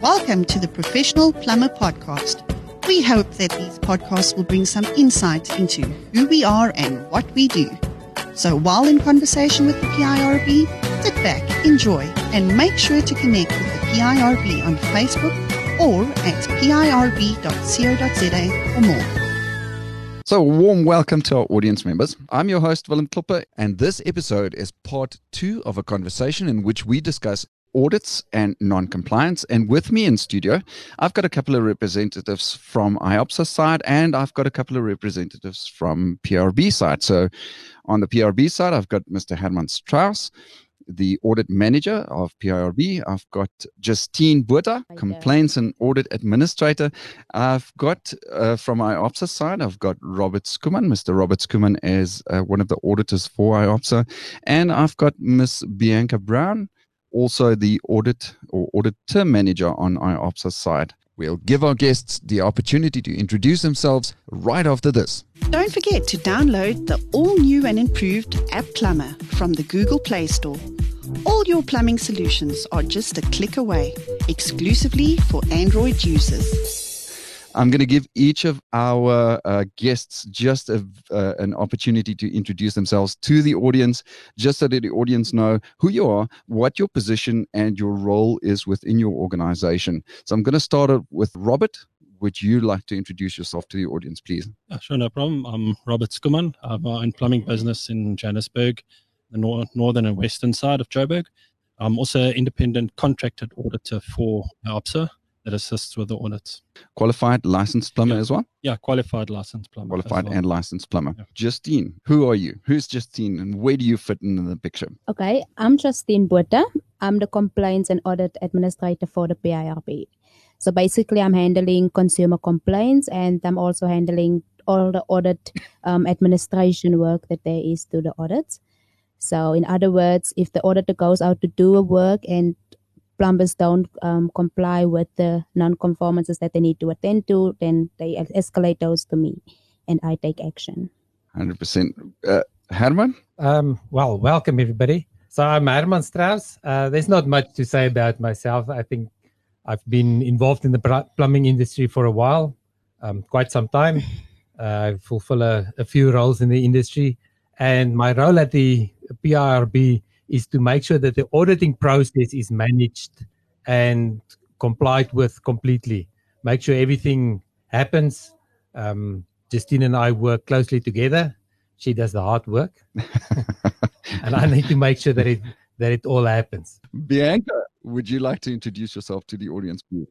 Welcome to the Professional Plumber Podcast. We hope that these podcasts will bring some insight into who we are and what we do. So while in conversation with the PIRB, sit back, enjoy, and make sure to connect with the PIRB on Facebook or at pirb.co.za for more. So, a warm welcome to our audience members. I'm your host, Willem Klopper, and this episode is part two of a conversation in which we discuss audits and non-compliance. And with me in studio, I've got a couple of representatives from IOPSA side, and I've got a couple of representatives from PRB side. So on the PRB side, I've got Mr. Herman Strauss, the audit manager of PIRB. I've got Justine Botha, complaints and audit administrator. I've got uh, from IOPSA side, I've got Robert Skuman. Mr. Robert Skuman is uh, one of the auditors for IOPSA. And I've got Miss Bianca Brown, also the audit or auditor manager on IOPSA's side. We'll give our guests the opportunity to introduce themselves right after this. Don't forget to download the all new and improved App Plumber from the Google Play Store. All your plumbing solutions are just a click away, exclusively for Android users. I'm going to give each of our uh, guests just a, uh, an opportunity to introduce themselves to the audience, just so that the audience know who you are, what your position and your role is within your organization. So I'm going to start with Robert. Would you like to introduce yourself to the audience, please? Sure, no problem. I'm Robert Skuman. I have my own plumbing business in Johannesburg, the nor- northern and western side of Joburg. I'm also an independent contracted auditor for IOPSA that assists with the audits. Qualified licensed plumber Yeah. as well? Yeah, qualified licensed plumber. Qualified well. and licensed plumber. Yeah. Justine, who are you? Who's Justine and where do you fit in the picture? Okay, I'm Justine Botha. I'm the compliance and audit administrator for the PIRB. So basically, I'm handling consumer complaints and I'm also handling all the audit um, administration work that there is to the audits. So, in other words, if the auditor goes out to do a work and plumbers don't um, comply with the non-conformances that they need to attend to, then they escalate those to me, and I take action. 100%. Uh, Herman? Um, well, welcome everybody. So I'm Herman Strauss. Uh, there's not much to say about myself. I think I've been involved in the pl- plumbing industry for a while, um, quite some time. Uh, I fulfill a, a few roles in the industry, and my role at the PIRB is to make sure that the auditing process is managed and complied with completely. Make sure everything happens. Um, Justine and I work closely together. She does the hard work and I need to make sure that it that it all happens. Bianca, would you like to introduce yourself to the audience, please?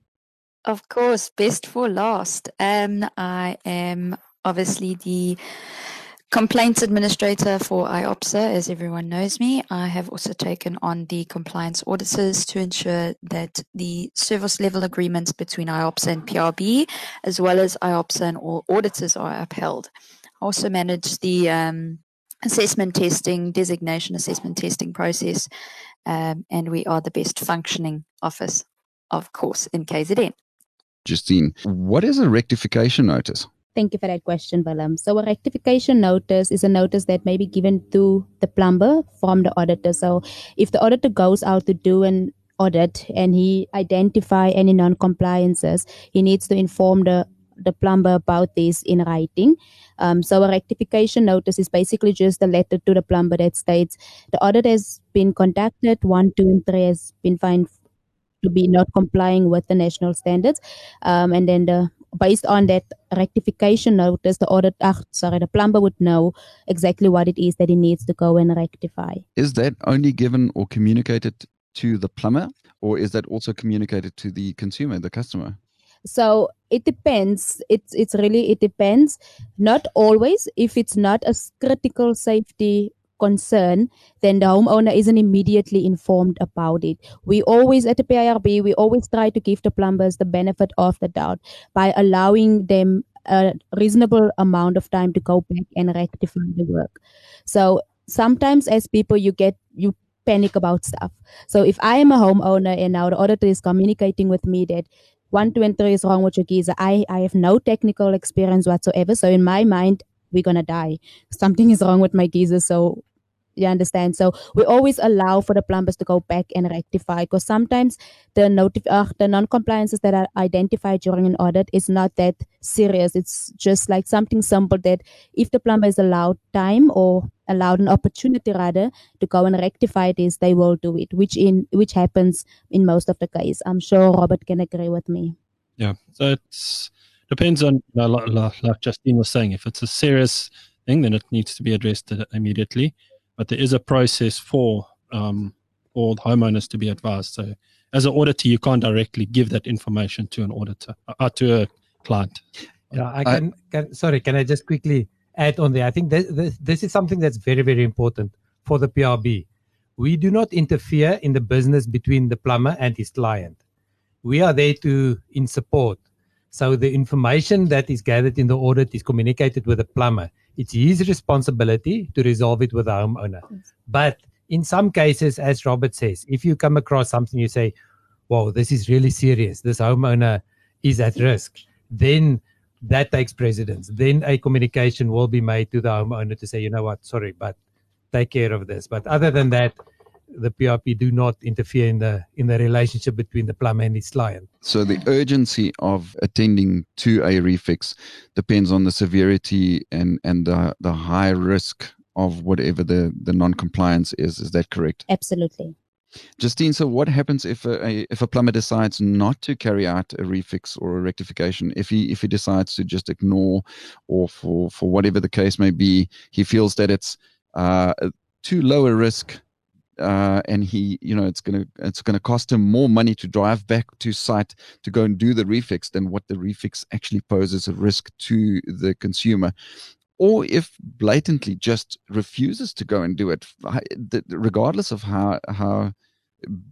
Of course, best for last. Um, I am obviously the complaints administrator for IOPSA, as everyone knows me. I have also taken on the compliance auditors to ensure that the service level agreements between IOPSA and PRB, as well as IOPSA and all auditors, are upheld. I also manage the um, assessment testing, designation assessment testing process, um, and we are the best functioning office, of course, in KZN. Justine, what is a rectification notice? Thank you for that question, Willem. So a rectification notice is a notice that may be given to the plumber from the auditor. So if the auditor goes out to do an audit and he identify any non-compliances, he needs to inform the the plumber about this in writing. Um, so a rectification notice is basically just a letter to the plumber that states the audit has been conducted, one, two, and three has been found to be not complying with the national standards, um, and then the based on that rectification notice, the audit, ah, sorry, the plumber would know exactly what it is that he needs to go and rectify. Is that only given or communicated to the plumber, or is that also communicated to the consumer, the customer? So it depends. It's it's really it depends. Not always. If it's not a critical safety concern, then the homeowner isn't immediately informed about it. We always at the PIRB, we always try to give the plumbers the benefit of the doubt by allowing them a reasonable amount of time to go back and rectify the work. So sometimes as people you get you panic about stuff. So if I am a homeowner and now the auditor is communicating with me that one, two, and three is wrong with your geyser. I, I have no technical experience whatsoever. So in my mind, we're gonna die. Something is wrong with my geyser. So You understand? So we always allow for the plumbers to go back and rectify because sometimes the notif- uh, the non-compliances that are identified during an audit is not that serious. It's just like something simple that if the plumber is allowed time or allowed an opportunity rather to go and rectify this, they will do it, which in which happens in most of the case. I'm sure Robert can agree with me. Yeah. So it's depends on like, like Justine was saying, if it's a serious thing, then it needs to be addressed immediately but there is a process for um, for homeowners to be advised. So, as an auditor, you can't directly give that information to an auditor uh, to a client. Yeah, I can, I, can. Sorry, can I just quickly add on there? I think this, this, this is something that's very, very important for the PRB. We do not interfere in the business between the plumber and his client. We are there to in support. So the information that is gathered in the audit is communicated with the plumber. It's his responsibility to resolve it with the homeowner. But in some cases, as Robert says, if you come across something you say, "Whoa, this is really serious. This homeowner is at risk," then that takes precedence. Then a communication will be made to the homeowner to say, "You know what? Sorry, but take care of this." But other than that, the PRB do not interfere in the in the relationship between the plumber and his client. So the urgency of attending to a refix depends on the severity and and the the high risk of whatever the the non-compliance is. Is that correct? Absolutely. Justine, so what happens if a, a, if a plumber decides not to carry out a refix or a rectification? If he if he decides to just ignore, or for for whatever the case may be, he feels that it's uh, too low a risk uh, and he, you know, it's gonna it's gonna cost him more money to drive back to site to go and do the refix than what the refix actually poses a risk to the consumer. Or if blatantly just refuses to go and do it, regardless of how how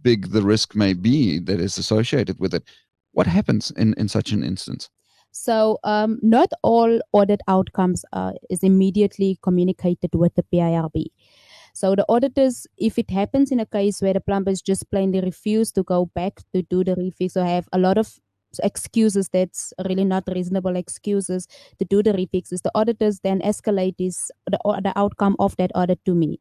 big the risk may be that is associated with it, what happens in, in such an instance? So, um, not all audit outcomes uh, is immediately communicated with the PIRB. So the auditors, if it happens in a case where the plumbers just plainly refuse to go back to do the refix or have a lot of excuses that's really not reasonable excuses to do the refixes the auditors then escalate this the, the outcome of that audit to me.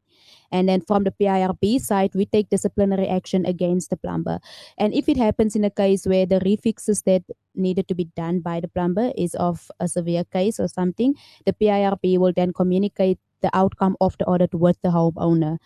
And then from the PIRB side we take disciplinary action against the plumber. And if it happens in a case where the refixes that needed to be done by the plumber is of a severe case or something the PIRB will then communicate the outcome of the audit with the homeowner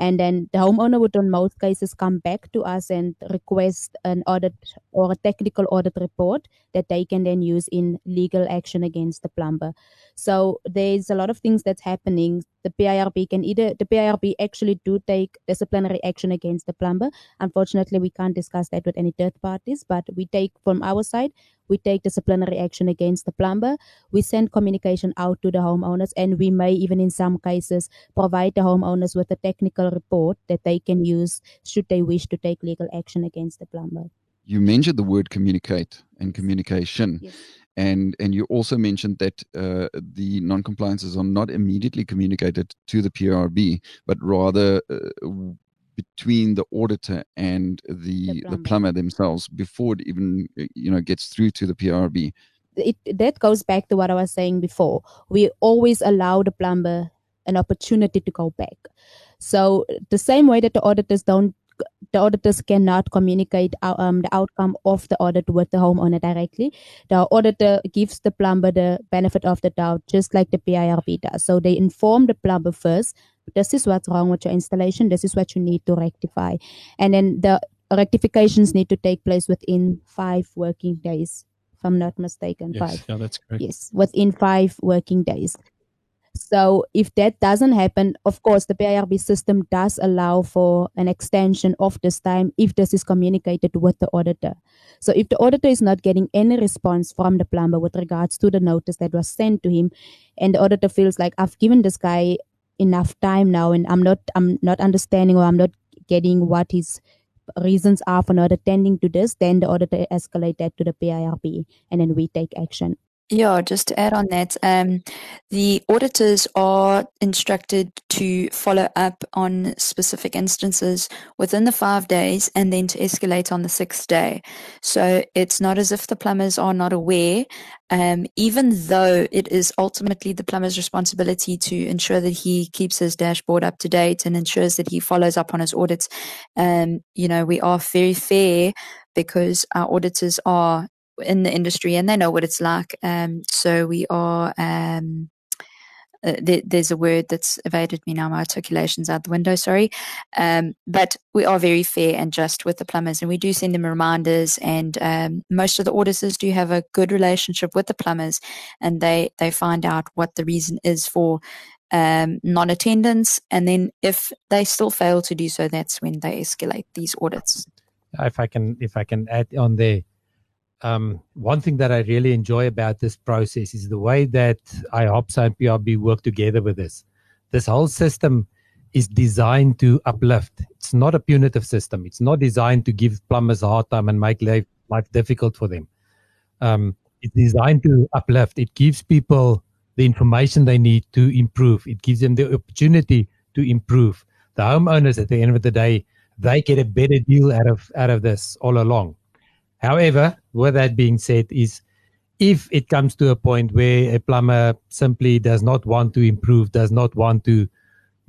and then the homeowner would in most cases come back to us and request an audit or a technical audit report that they can then use in legal action against the plumber. So there's a lot of things that's happening the PIRB can either the PIRB actually do take disciplinary action against the plumber unfortunately we can't discuss that with any third parties but we take from our side we take disciplinary action against the plumber. We send communication out to the homeowners, and we may even, in some cases, provide the homeowners with a technical report that they can use should they wish to take legal action against the plumber. You mentioned the word communicate and communication. Yes. And, and you also mentioned that uh, the non-compliances are not immediately communicated to the PRB, but rather uh, between the auditor and the the plumber. the plumber, themselves before it even you know gets through to the PRB. It that goes back to what I was saying before. We always allow the plumber an opportunity to go back. So the same way that the auditors don't the auditors cannot communicate um, the outcome of the audit with the homeowner directly. The auditor gives the plumber the benefit of the doubt, just like the PIRB does. So they inform the plumber first this is what's wrong with your installation. This is what you need to rectify. And then the rectifications need to take place within five working days if i'm not mistaken. Yes, five. Yeah that's correct. Yes within five working days so if that doesn't happen of course the PIRB system does allow for an extension of this time if this is communicated with the auditor. So if the auditor is not getting any response from the plumber with regards to the notice that was sent to him and the auditor feels like i've given this guy enough time now and i'm not i'm not understanding or i'm not getting what his reasons are for not attending to this then the auditor escalate that to the PIRB and then we take action Yeah, just to add on that, um, the auditors are instructed to follow up on specific instances within the five days and then to escalate on the sixth day. So it's not as if the plumbers are not aware, um, even though it is ultimately the plumber's responsibility to ensure that he keeps his dashboard up to date and ensures that he follows up on his audits. Um, you know, we are very fair because our auditors are in the industry and they know what it's like. Um, so we are. Um, uh, there's a word that's evaded me now. My articulation's out the window. Sorry, um, but we are very fair and just with the plumbers, and we do send them reminders. And um, most of the auditors do have a good relationship with the plumbers, and they they find out what the reason is for um, non-attendance, and then if they still fail to do so, that's when they escalate these audits. If I can, if I can add on there, um, one thing that I really enjoy about this process is the way that IOPSA and PRB work together with this. This whole system is designed to uplift. It's not a punitive system. It's not designed to give plumbers a hard time and make life, life difficult for them. Um, it's designed to uplift. It gives people the information they need to improve. It gives them the opportunity to improve. The homeowners, at the end of the day, they get a better deal out of out of this all along. However, with that being said, is if it comes to a point where a plumber simply does not want to improve, does not want to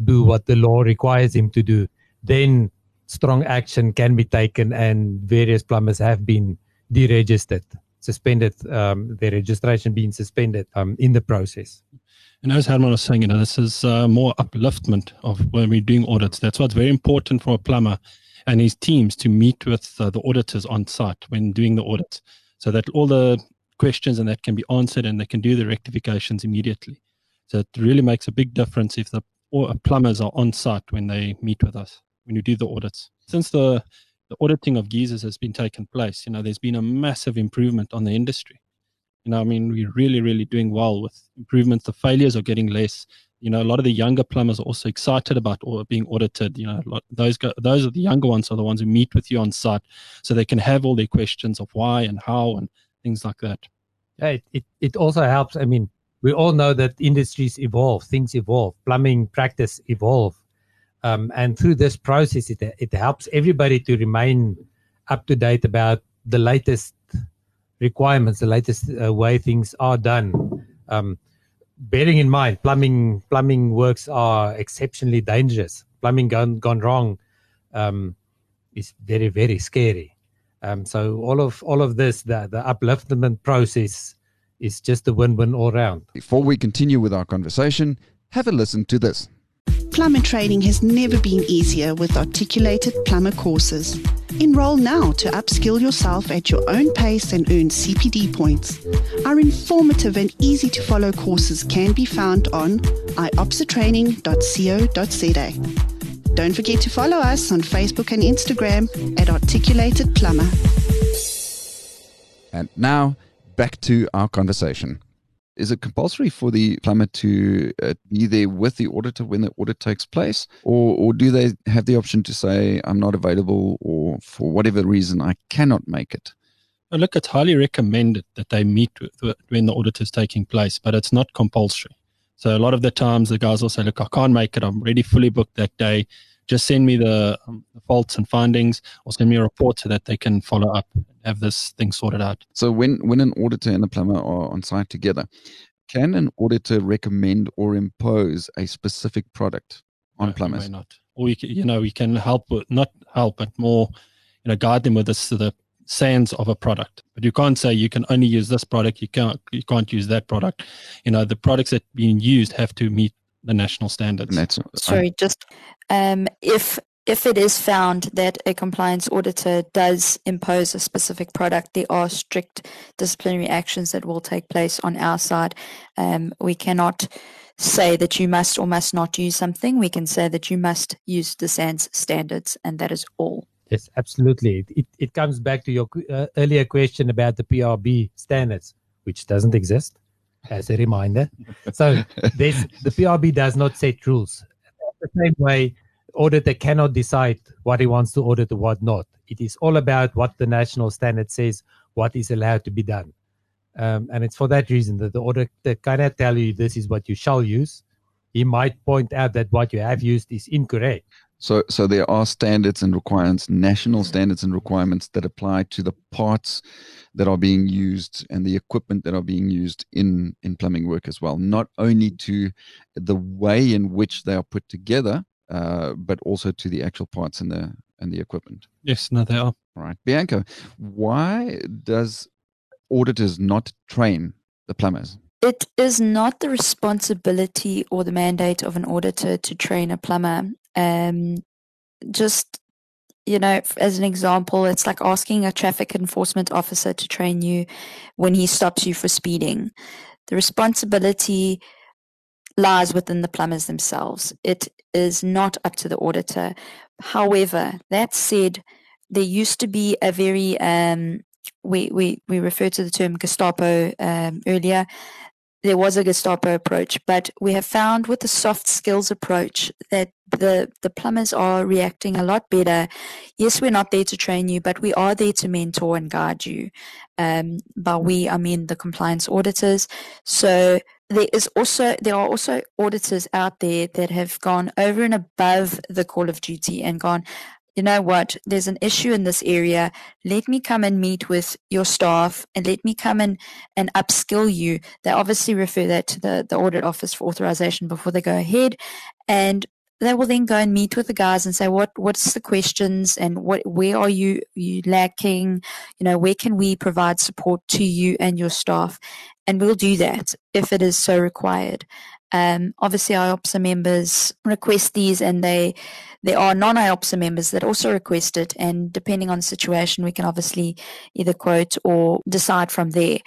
do what the law requires him to do, then strong action can be taken, and various plumbers have been deregistered, suspended, um, their registration being suspended um, in the process. And as Herman was saying, you know, this is uh, more upliftment of when we're doing audits. That's what's very important for a plumber and his teams to meet with uh, the auditors on site when doing the audits so that all the questions and that can be answered and they can do the rectifications immediately. So it really makes a big difference if the uh, plumbers are on site when they meet with us, when you do the audits. Since the, the auditing of geysers has been taken place, you know, there's been a massive improvement on the industry. You know, I mean, we're really, really doing well with improvements. The failures are getting less you know, a lot of the younger plumbers are also excited about or being audited. You know, those go, those are the younger ones are the ones who meet with you on site, so they can have all their questions of why and how and things like that. Yeah, it, it, also helps. I mean, we all know that industries evolve, things evolve, plumbing practice evolve, um, and through this process, it it helps everybody to remain up to date about the latest requirements, the latest uh, way things are done. Um, bearing in mind plumbing plumbing works are exceptionally dangerous. Plumbing gone gone wrong um, is very very scary. Um, so all of all of this the the upliftment process is just a win-win all round. Before we continue with our conversation have a listen to this Plumber training has never been easier with articulated plumber courses. Enroll now to upskill yourself at your own pace and earn CPD points. Our informative and easy to follow courses can be found on iopsatraining.co.za. Don't forget to follow us on Facebook and Instagram at Articulated Plumber. And now, back to our conversation is it compulsory for the plumber to uh, be there with the auditor when the audit takes place? Or, or do they have the option to say i'm not available or for whatever reason i cannot make it look it's highly recommended that they meet with, when the audit is taking place but it's not compulsory. So a lot of the times the guys will say look i can't make it. I'm already fully booked that day just send me the, um, the, faults and findings or send me a report so that they can follow up and have this thing sorted out. So when, when an auditor and a plumber are on site together, can an auditor recommend or impose a specific product on no, plumbers? not. Or you, can, you know, we can help with, not help, but more, you know, guide them with this, to the SANS of a product. But you can't say you can only use this product. You can't you can't use that product. You know, the products that being used have to meet the national standards. Sorry, just um, if if it is found that a compliance auditor does impose a specific product, there are strict disciplinary actions that will take place on our side. Um, we cannot say that you must or must not use something. We can say that you must use the SANS standards, and that is all. Yes, absolutely. It, it comes back to your uh, earlier question about the PRB standards, which doesn't exist as a reminder. So this, the PRB does not set rules. The same way, auditor cannot decide what he wants to audit or what not. It is all about what the national standard says, what is allowed to be done. Um, and it's for that reason that the auditor cannot tell you this is what you shall use. He might point out that what you have used is incorrect. So, so there are standards and requirements, national standards and requirements that apply to the parts that are being used and the equipment that are being used in in plumbing work as well. Not only to the way in which they are put together, uh, but also to the actual parts and the and the equipment. Yes, no, they are. All right, Bianca, why does auditors not train the plumbers? It is not the responsibility or the mandate of an auditor to train a plumber. Um, just you know, as an example, it's like asking a traffic enforcement officer to train you when he stops you for speeding. The responsibility lies within the plumbers themselves. It is not up to the auditor. However, that said, there used to be a very um, we we we referred to the term Gestapo um, earlier there was a Gestapo approach, but we have found with the soft skills approach that the, the plumbers are reacting a lot better. Yes, we're not there to train you, but we are there to mentor and guide you. Um, by we, I mean the compliance auditors. So there is also there are also auditors out there that have gone over and above the call of duty and gone you know what, there's an issue in this area. Let me come and meet with your staff and let me come and, and upskill you. They obviously refer that to the, the audit office for authorization before they go ahead. And they will then go and meet with the guys and say what what's the questions and what where are you you lacking you know where can we provide support to you and your staff and we'll do that if it is so required um, obviously IOPSA members request these and they there are non-IOPSA members that also request it, and depending on the situation, we can obviously either quote or decide from there.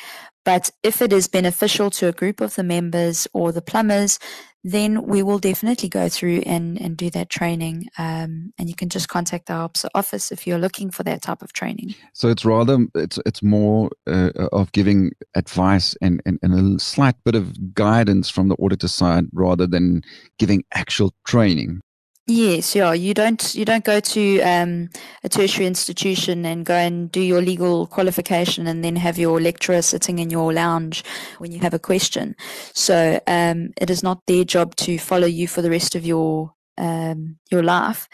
But if it is beneficial to a group of the members or the plumbers, then we will definitely go through and, and do that training. Um, and you can just contact our office if you're looking for that type of training. So it's rather it's it's more uh, of giving advice and, and, and a slight bit of guidance from the auditor side rather than giving actual training. Yes, yeah. You don't you don't go to um, a tertiary institution and go and do your legal qualification and then have your lecturer sitting in your lounge when you have a question. So um, it is not their job to follow you for the rest of your um, your life.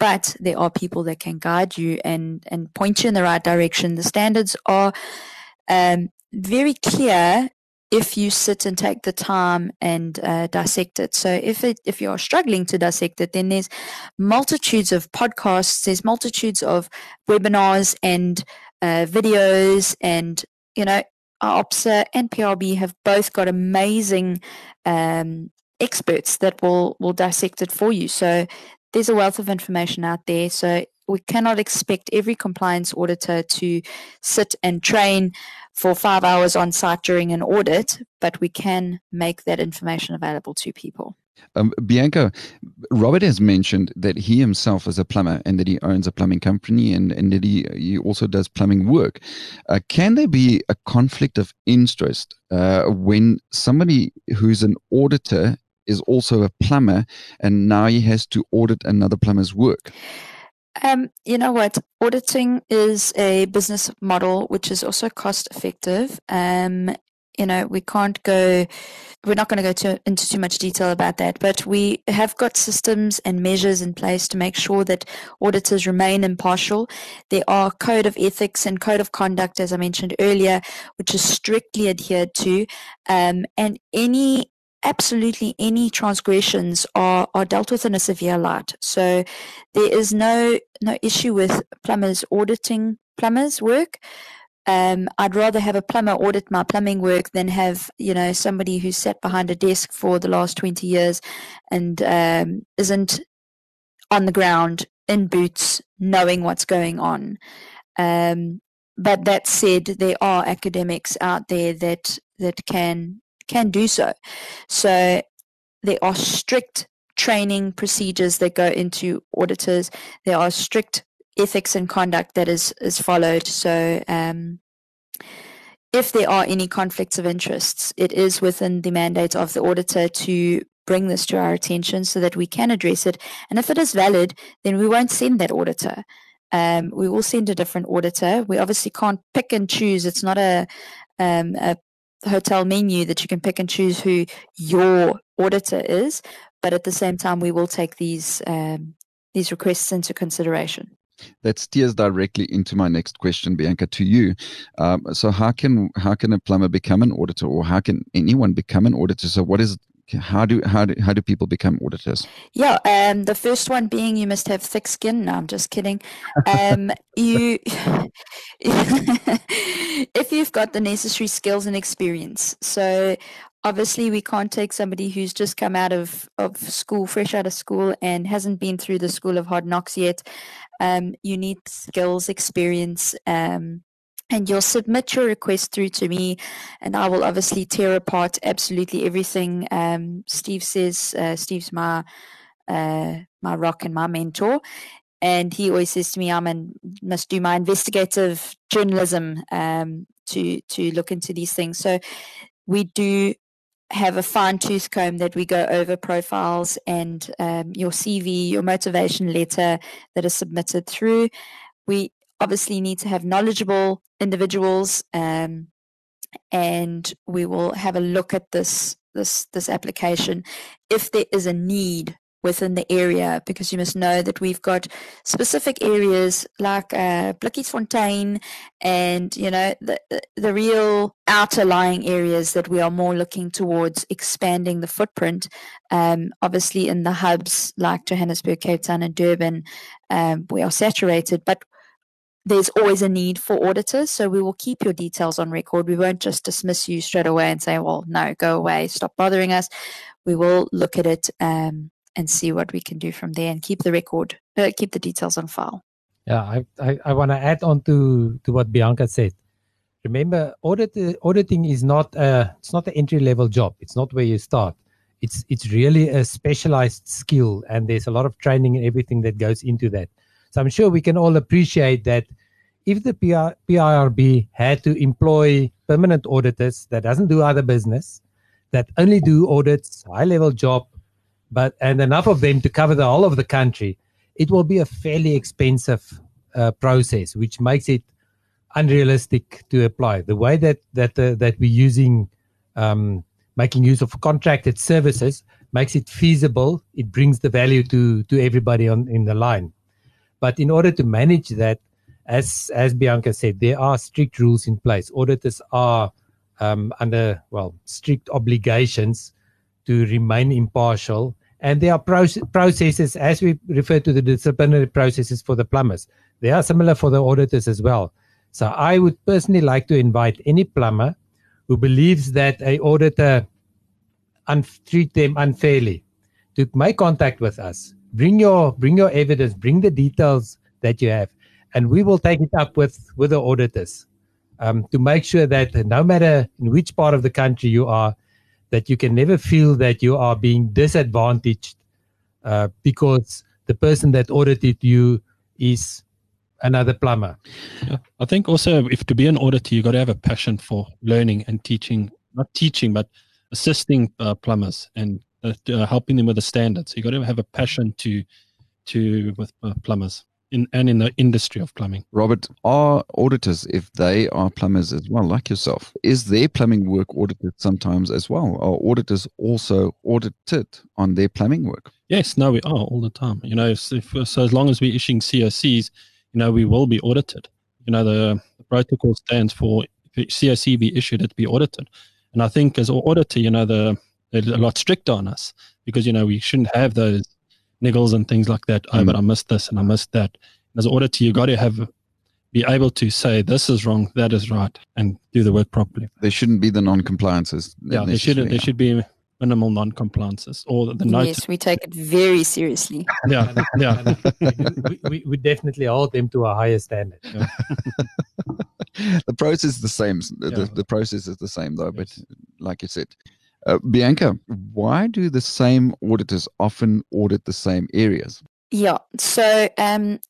But there are people that can guide you and and point you in the right direction. The standards are um, very clear if you sit and take the time and uh, dissect it. So if it, if you're struggling to dissect it, then there's multitudes of podcasts, there's multitudes of webinars and uh, videos, and you know, IOPSA and PRB have both got amazing um, experts that will will dissect it for you. So there's a wealth of information out there. So we cannot expect every compliance auditor to sit and train for five hours on site during an audit, but we can make that information available to people. Um, Bianca, Robert has mentioned that he himself is a plumber and that he owns a plumbing company and, and that he, he also does plumbing work. Uh, can there be a conflict of interest uh, when somebody who's an auditor is also a plumber and now he has to audit another plumber's work? Um, you know what? Auditing is a business model which is also cost effective. Um, you know, we can't go, we're not going to go to, into too much detail about that, but we have got systems and measures in place to make sure that auditors remain impartial. There are code of ethics and code of conduct, as I mentioned earlier, which is strictly adhered to. Um, and any absolutely any transgressions are, are dealt with in a severe light. So there is no no issue with plumbers auditing plumbers work. Um, I'd rather have a plumber audit my plumbing work than have you know somebody who's sat behind a desk for the last twenty years and um, isn't on the ground in boots knowing what's going on. Um, but that said, there are academics out there that that can can do so. So there are strict training procedures that go into auditors. There are strict ethics and conduct that is is followed. So um, if there are any conflicts of interests, it is within the mandate of the auditor to bring this to our attention so that we can address it. And if it is valid, then we won't send that auditor. um, we will send a different auditor. We obviously can't pick and choose. It's not a, um, a hotel menu that you can pick and choose who your auditor is. But at the same time, we will take these um, these requests into consideration. That steers directly into my next question, Bianca, to you. Um, so, how can how can a plumber become an auditor, or how can anyone become an auditor? So, what is how do how do how do people become auditors? Yeah, um, the first one being you must have thick skin. No, I'm just kidding. Um, you, if you've got the necessary skills and experience. So obviously, we can't take somebody who's just come out of of school, fresh out of school, and hasn't been through the school of hard knocks yet. Um, you need skills, experience. Um, and you'll submit your request through to me, and I will obviously tear apart absolutely everything. Um, Steve says uh, Steve's my uh, my rock and my mentor, and he always says to me, "I must do my investigative journalism um, to to look into these things." So we do have a fine tooth comb that we go over profiles and um, your CV, your motivation letter that is submitted through. We obviously need to have knowledgeable individuals um, and we will have a look at this this this application if there is a need within the area because you must know that we've got specific areas like uh, Fontaine and you know the the real outer lying areas that we are more looking towards expanding the footprint. Um, obviously, in the hubs like Johannesburg, Cape Town, and Durban, um, we are saturated, but there's always a need for auditors. So we will keep your details on record. We won't just dismiss you straight away and say, well, no, go away, stop bothering us. We will look at it um, and see what we can do from there and keep the record, uh, keep the details on file. Yeah, I, I, I want to add on to, to what Bianca said. Remember, audit, auditing is not a, it's not an entry level job. It's not where you start. It's, it's really a specialized skill, and there's a lot of training and everything that goes into that. So I'm sure we can all appreciate that if the PR, PIRB had to employ permanent auditors that doesn't do other business, that only do audits, high level job, but and enough of them to cover the whole of the country, it will be a fairly expensive uh, process, which makes it unrealistic to apply. The way that that uh, that we're using, um, making use of contracted services, makes it feasible. It brings the value to to everybody on in the line. But in order to manage that, as as Bianca said, there are strict rules in place. Auditors are um, under well strict obligations to remain impartial, and there are proce- processes as we refer to the disciplinary processes for the plumbers. They are similar for the auditors as well. So I would personally like to invite any plumber who believes that a auditor un- treat them unfairly to make contact with us bring your bring your evidence bring the details that you have and we will take it up with with the auditors um, to make sure that no matter in which part of the country you are that you can never feel that you are being disadvantaged uh, because the person that audited you is another plumber yeah. i think also if to be an auditor you got to have a passion for learning and teaching not teaching but assisting uh, plumbers and uh, uh, helping them with the standards. You got to have a passion to to with uh, plumbers in and in the industry of plumbing. Robert, are auditors if they are plumbers as well, like yourself? Is their plumbing work audited sometimes as well? Are auditors also audited on their plumbing work? Yes, no, we are all the time. You know, if, so as long as we're issuing COCs, you know, we will be audited. You know, the, the protocol stands for COC be issued, it be audited. And I think as an auditor, you know, the a lot stricter on us because you know we shouldn't have those niggles and things like that. Oh, but I mm. missed this and I missed that. And as an auditor, you got to have be able to say this is wrong, that is right, and do the work properly. There shouldn't be the non-compliances. Yeah, there should there should be minimal non-compliances or the, the notice. Yes, we take it very seriously. yeah, yeah. we, we, we, definitely hold them to a higher standard. Yeah. the process is the same. The, yeah. the, the, process is the same, though. Yes. But like you said, uh, Bianca, why do the same auditors often audit the same areas? Yeah, so um,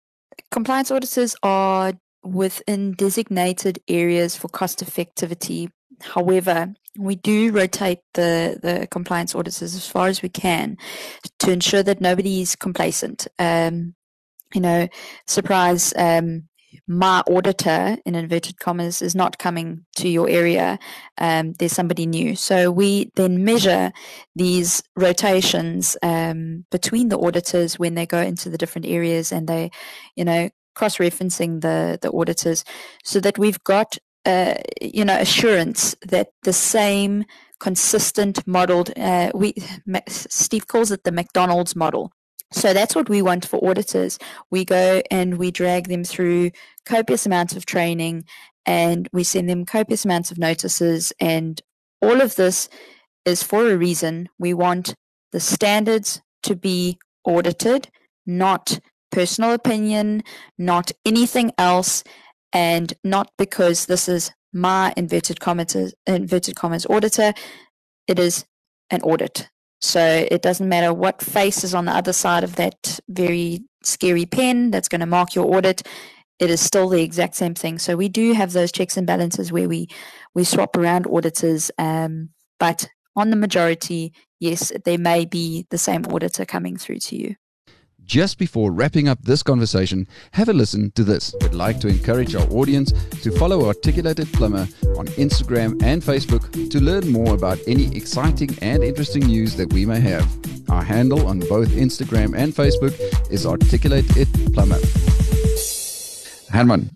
compliance auditors are within designated areas for cost effectivity. However, we do rotate the, the compliance auditors as far as we can to ensure that nobody is complacent. Um, you know, surprise, um, my auditor in inverted commas is not coming to your area. Um, there's somebody new. So we then measure these rotations um, between the auditors when they go into the different areas and they you know cross-referencing the the auditors so that we've got uh, you know assurance that the same consistent modeled uh, we steve calls it the mcdonald's model so that's what we want for auditors. We go and we drag them through copious amounts of training and we send them copious amounts of notices. And all of this is for a reason. We want the standards to be audited, not personal opinion, not anything else, and not because this is my inverted commas, inverted commas auditor. It is an audit. So it doesn't matter what face is on the other side of that very scary pen that's going to mark your audit. It is still the exact same thing. So we do have those checks and balances where we we swap around auditors, um, but on the majority, yes, there may be the same auditor coming through to you. Just before wrapping up this conversation, have a listen to this. We'd like to encourage our audience to follow Articulated Plumber on Instagram and Facebook to learn more about any exciting and interesting news that we may have. Our handle on both Instagram and Facebook is Articulated Plumber. Herman,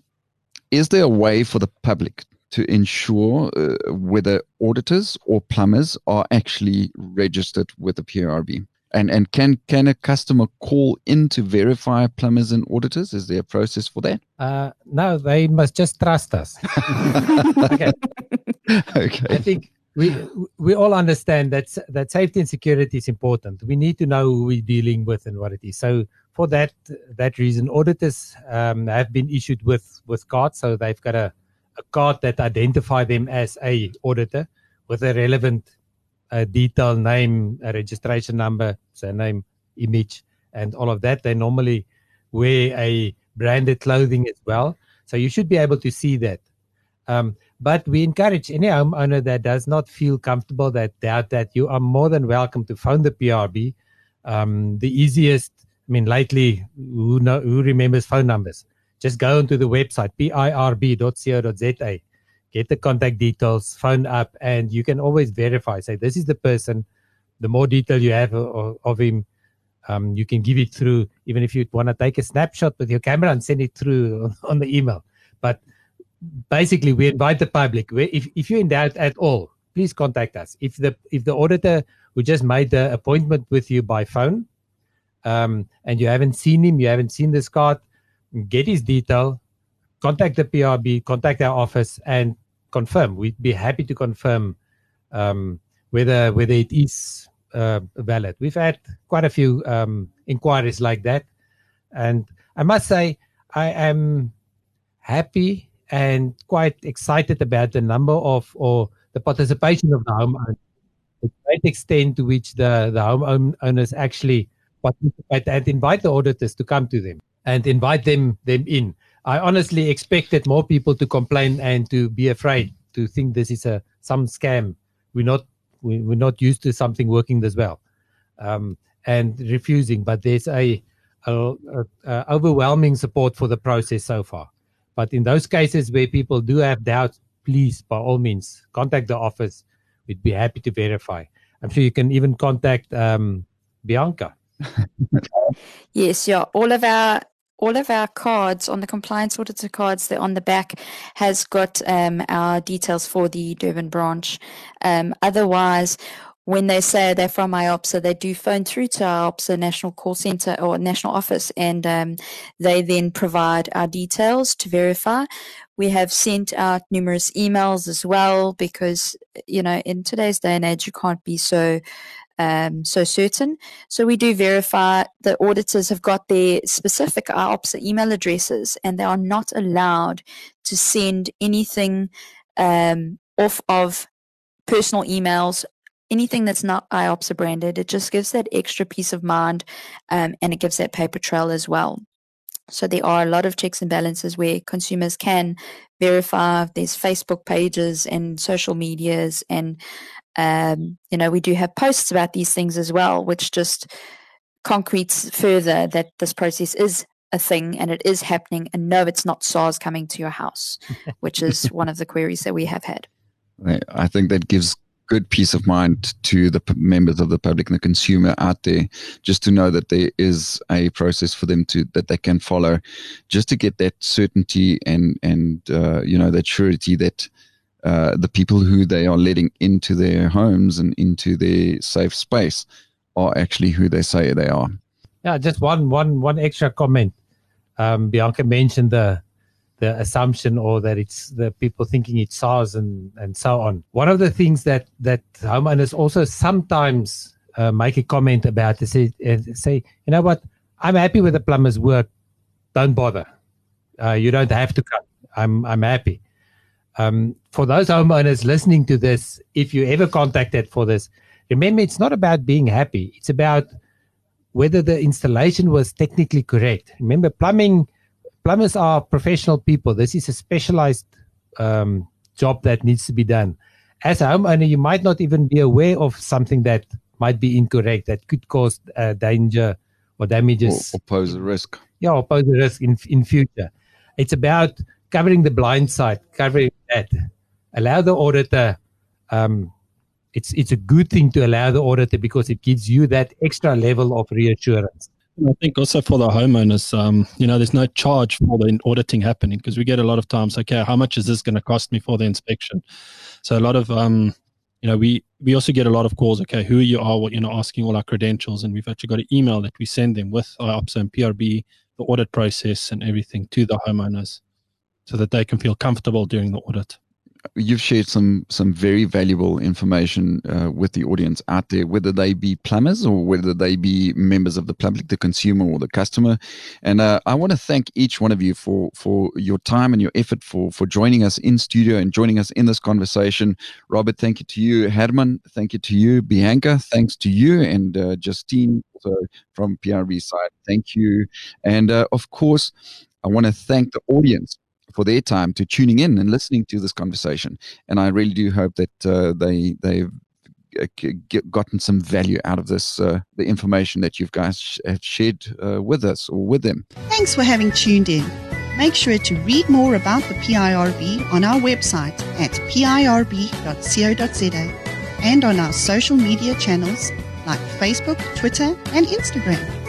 is there a way for the public to ensure uh, whether auditors or plumbers are actually registered with the PIRB? And and can can a customer call in to verify plumbers and auditors? Is there a process for that? Uh, no, they must just trust us. okay. okay. I think we we all understand that that safety and security is important. We need to know who we're dealing with and what it is. So for that that reason, auditors um, have been issued with with cards, so they've got a, a card that identify them as a auditor with a relevant a detailed name, a registration number, surname, image, and all of that. They normally wear a branded clothing as well. So you should be able to see that. Um, but we encourage any homeowner that does not feel comfortable, that doubt that you are more than welcome to phone the PRB. Um, the easiest, I mean, lately, who know, who remembers phone numbers? Just go onto the website pirb.co.za get the contact details, phone up, and you can always verify. Say, this is the person. The more detail you have of, of him, um, you can give it through, even if you want to take a snapshot with your camera and send it through on, the email. But basically, we invite the public. If, if you're in doubt at all, please contact us. If the if the auditor who just made the appointment with you by phone, um, and you haven't seen him, you haven't seen this card, get his detail, contact the PRB, contact our office, and confirm. We'd be happy to confirm um, whether whether it is uh, valid. We've had quite a few um, inquiries like that, and I must say I am happy and quite excited about the number of or the participation of the homeowners. The great extent to which the the homeowners actually participate and invite the auditors to come to them and invite them them in. I honestly expected more people to complain and to be afraid to think this is a some scam. We're not we, we're not used to something working this well, um, and refusing. But there's a, a, a, a overwhelming support for the process so far. But in those cases where people do have doubts, please by all means contact the office. We'd be happy to verify. I'm sure you can even contact um, Bianca. yes, yeah. All of our all of our cards on the compliance auditor cards that on the back has got um, our details for the Durban branch. Um, otherwise, when they say they're from IOPSA, they do phone through to IOPSA national call center or national office, and um, they then provide our details to verify. We have sent out numerous emails as well because, you know, in today's day and age, you can't be so um, so certain. So we do verify the auditors have got their specific IOPSA email addresses and they are not allowed to send anything um, off of personal emails, anything that's not IOPSA branded. It just gives that extra peace of mind um, and it gives that paper trail as well. So there are a lot of checks and balances where consumers can verify. There's Facebook pages and social medias and um, you know, we do have posts about these things as well, which just concretes further that this process is a thing and it is happening, and no, it's not SARS coming to your house, which is one of the queries that we have had. I think that gives good peace of mind to the p- members of the public and the consumer out there, just to know that there is a process for them to that they can follow, just to get that certainty and and uh, you know that surety that. Uh, the people who they are letting into their homes and into their safe space are actually who they say they are. Yeah, just one one one extra comment. Um, Bianca mentioned the the assumption or that it's the people thinking it's SARS and and so on. One of the things that that homeowners also sometimes uh, make a comment about is say say you know what I'm happy with the plumber's work. Don't bother. Uh, you don't have to come. I'm I'm happy. Um, for those homeowners listening to this, if you ever contacted for this, remember it's not about being happy. It's about whether the installation was technically correct. Remember, plumbing plumbers are professional people. This is a specialized um, job that needs to be done. As a homeowner, you might not even be aware of something that might be incorrect that could cause uh, danger or damages or, or pose a risk. Yeah, or pose a risk in in future. It's about covering the blind side, covering that. Allow the auditor. Um, it's it's a good thing to allow the auditor because it gives you that extra level of reassurance. I think also for the homeowners, um, you know, there's no charge for the auditing happening because we get a lot of times, okay, how much is this going to cost me for the inspection? So a lot of, um, you know, we we also get a lot of calls. Okay, who you are, what you know, asking all our credentials, and we've actually got an email that we send them with IOPSA and PRB, the audit process and everything to the homeowners, so that they can feel comfortable during the audit you've shared some some very valuable information uh, with the audience out there, whether they be plumbers or whether they be members of the public, the consumer or the customer. And uh, I want to thank each one of you for for your time and your effort for for joining us in studio and joining us in this conversation. Robert, thank you to you. Herman, thank you to you. Bianca, thanks to you, and uh, Justine also from PRB side, thank you. And uh, of course, I want to thank the audience for their time to tuning in and listening to this conversation. And I really do hope that uh, they they've uh, gotten some value out of this, uh, the information that you've guys have shared uh, with us or with them. Thanks for having tuned in. Make sure to read more about the PIRB on our website at pirb.co.za and on our social media channels like Facebook, Twitter, and Instagram.